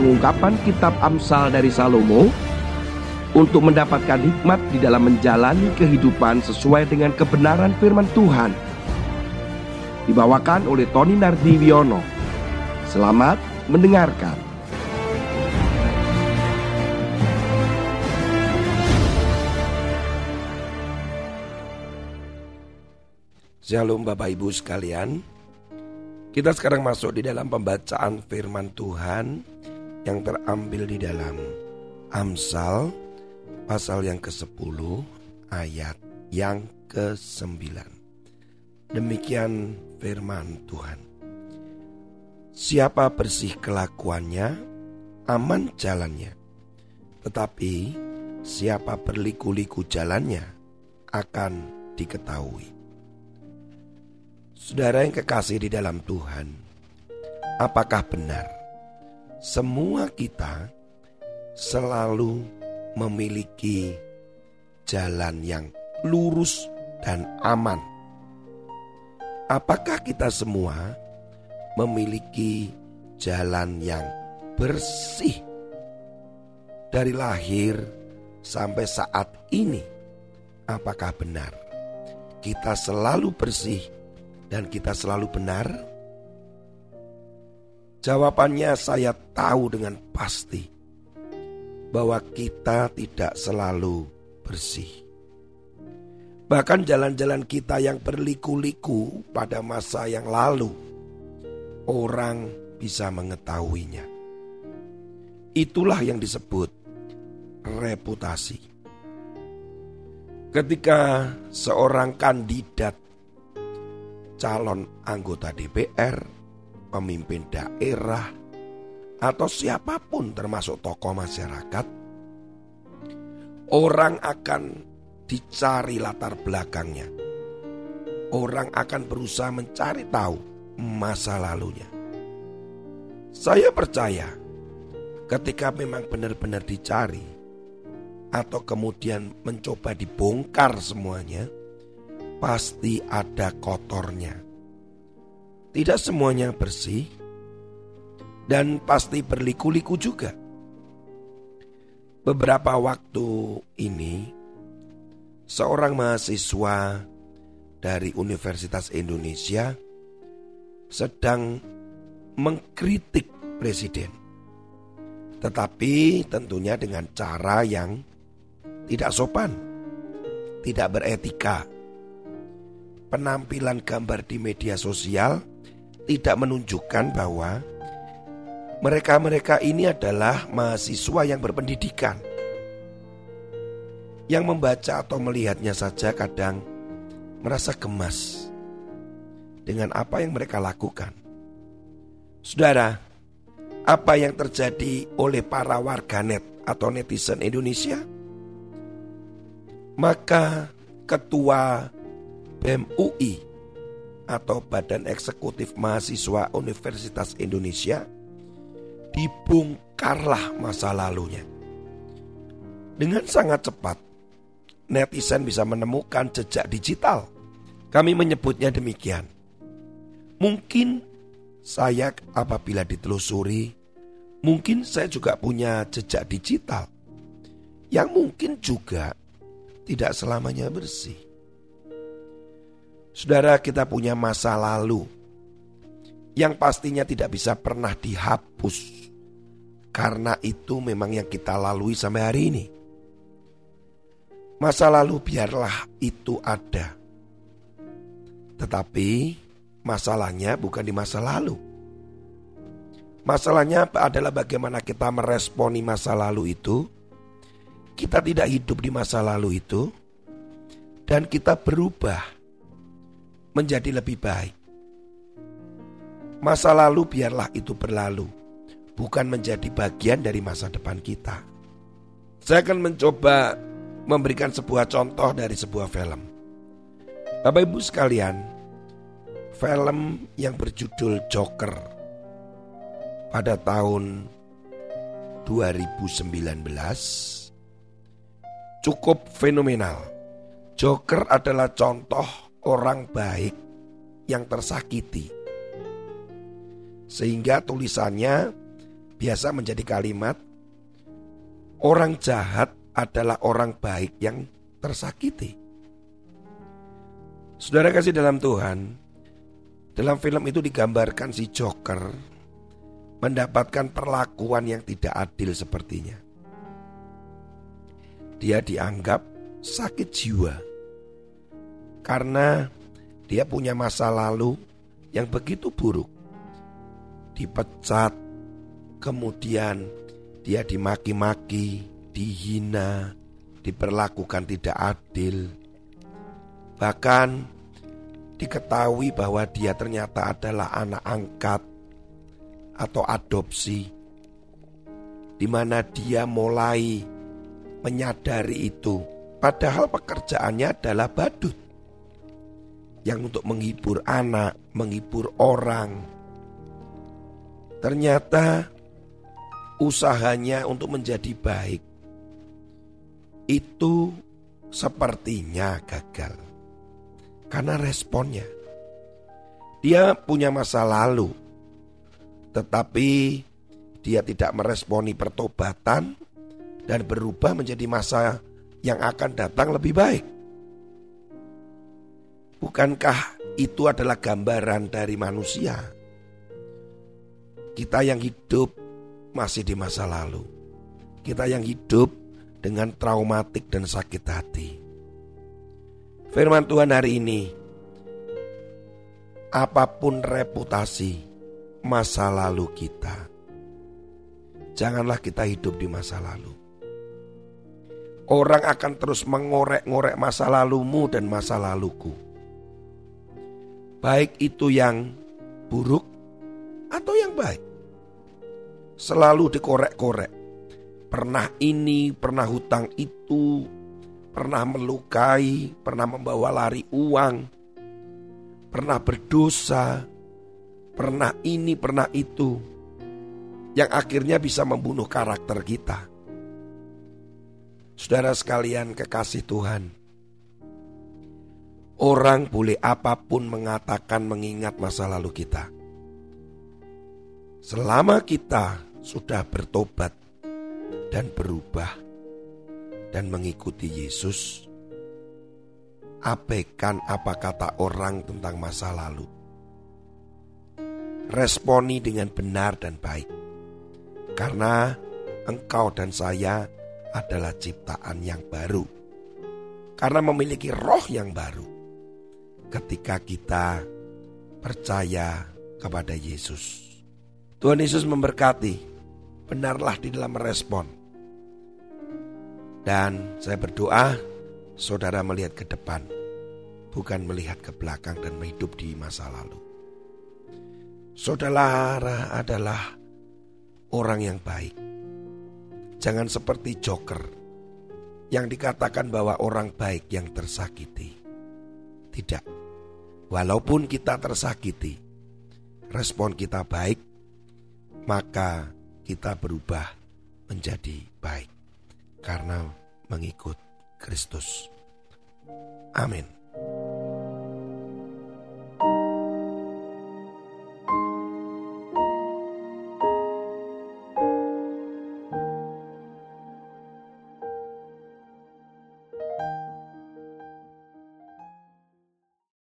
pengungkapan kitab Amsal dari Salomo untuk mendapatkan hikmat di dalam menjalani kehidupan sesuai dengan kebenaran firman Tuhan. Dibawakan oleh Tony Nardiwiono. Selamat mendengarkan. Shalom Bapak Ibu sekalian Kita sekarang masuk di dalam pembacaan firman Tuhan Yang terambil di dalam Amsal pasal yang ke-10 ayat yang ke-9. Demikian firman Tuhan. Siapa bersih kelakuannya, aman jalannya. Tetapi siapa berliku-liku jalannya akan diketahui. Saudara yang kekasih di dalam Tuhan, apakah benar semua kita selalu memiliki jalan yang lurus dan aman. Apakah kita semua memiliki jalan yang bersih dari lahir sampai saat ini? Apakah benar kita selalu bersih dan kita selalu benar? Jawabannya saya tahu dengan pasti bahwa kita tidak selalu bersih. Bahkan jalan-jalan kita yang berliku-liku pada masa yang lalu, orang bisa mengetahuinya. Itulah yang disebut reputasi. Ketika seorang kandidat calon anggota DPR, pemimpin daerah, atau siapa pun termasuk tokoh masyarakat, orang akan dicari latar belakangnya. Orang akan berusaha mencari tahu masa lalunya. Saya percaya ketika memang benar-benar dicari atau kemudian mencoba dibongkar semuanya, pasti ada kotornya. Tidak semuanya bersih, dan pasti berliku-liku juga. Beberapa waktu ini, seorang mahasiswa dari Universitas Indonesia sedang mengkritik presiden, tetapi tentunya dengan cara yang tidak sopan, tidak beretika. Penampilan gambar di media sosial tidak menunjukkan bahwa mereka-mereka ini adalah mahasiswa yang berpendidikan. Yang membaca atau melihatnya saja kadang merasa gemas dengan apa yang mereka lakukan. Saudara, apa yang terjadi oleh para warganet atau netizen Indonesia? Maka ketua BEM UI atau Badan Eksekutif Mahasiswa Universitas Indonesia dibongkarlah masa lalunya. Dengan sangat cepat, netizen bisa menemukan jejak digital. Kami menyebutnya demikian. Mungkin saya apabila ditelusuri, mungkin saya juga punya jejak digital yang mungkin juga tidak selamanya bersih. Saudara, kita punya masa lalu yang pastinya tidak bisa pernah dihapus karena itu memang yang kita lalui sampai hari ini. Masa lalu biarlah itu ada. Tetapi masalahnya bukan di masa lalu. Masalahnya adalah bagaimana kita meresponi masa lalu itu. Kita tidak hidup di masa lalu itu dan kita berubah menjadi lebih baik. Masa lalu biarlah itu berlalu bukan menjadi bagian dari masa depan kita. Saya akan mencoba memberikan sebuah contoh dari sebuah film. Bapak Ibu sekalian, film yang berjudul Joker pada tahun 2019 cukup fenomenal. Joker adalah contoh orang baik yang tersakiti. Sehingga tulisannya biasa menjadi kalimat orang jahat adalah orang baik yang tersakiti. Saudara kasih dalam Tuhan, dalam film itu digambarkan si Joker mendapatkan perlakuan yang tidak adil sepertinya. Dia dianggap sakit jiwa karena dia punya masa lalu yang begitu buruk. Dipecat, kemudian dia dimaki-maki, dihina, diperlakukan tidak adil. Bahkan diketahui bahwa dia ternyata adalah anak angkat atau adopsi di mana dia mulai menyadari itu padahal pekerjaannya adalah badut yang untuk menghibur anak, menghibur orang. Ternyata usahanya untuk menjadi baik itu sepertinya gagal. Karena responnya. Dia punya masa lalu. Tetapi dia tidak meresponi pertobatan dan berubah menjadi masa yang akan datang lebih baik. Bukankah itu adalah gambaran dari manusia? Kita yang hidup masih di masa lalu. Kita yang hidup dengan traumatik dan sakit hati. Firman Tuhan hari ini, apa pun reputasi masa lalu kita, janganlah kita hidup di masa lalu. Orang akan terus mengorek-ngorek masa lalumu dan masa laluku baik itu yang buruk atau yang baik. Selalu dikorek-korek. Pernah ini, pernah hutang itu, pernah melukai, pernah membawa lari uang, pernah berdosa, pernah ini, pernah itu, yang akhirnya bisa membunuh karakter kita. Saudara sekalian, kekasih Tuhan, Orang boleh apa pun mengatakan mengingat masa lalu kita. Selama kita sudah bertobat dan berubah dan mengikuti Yesus, abaikan apa kata orang tentang masa lalu. Responi dengan benar dan baik. Karena engkau dan saya adalah ciptaan yang baru. Karena memiliki roh yang baru ketika kita percaya kepada Yesus. Tuhan Yesus memberkati, benarlah di dalam merespon. Dan saya berdoa saudara melihat ke depan, bukan melihat ke belakang dan hidup di masa lalu. Saudara adalah orang yang baik. Jangan seperti joker yang dikatakan bahwa orang baik yang tersakiti. Tidak. Walaupun kita tersakiti, respon kita baik, maka kita berubah menjadi baik karena mengikut Kristus. Amin.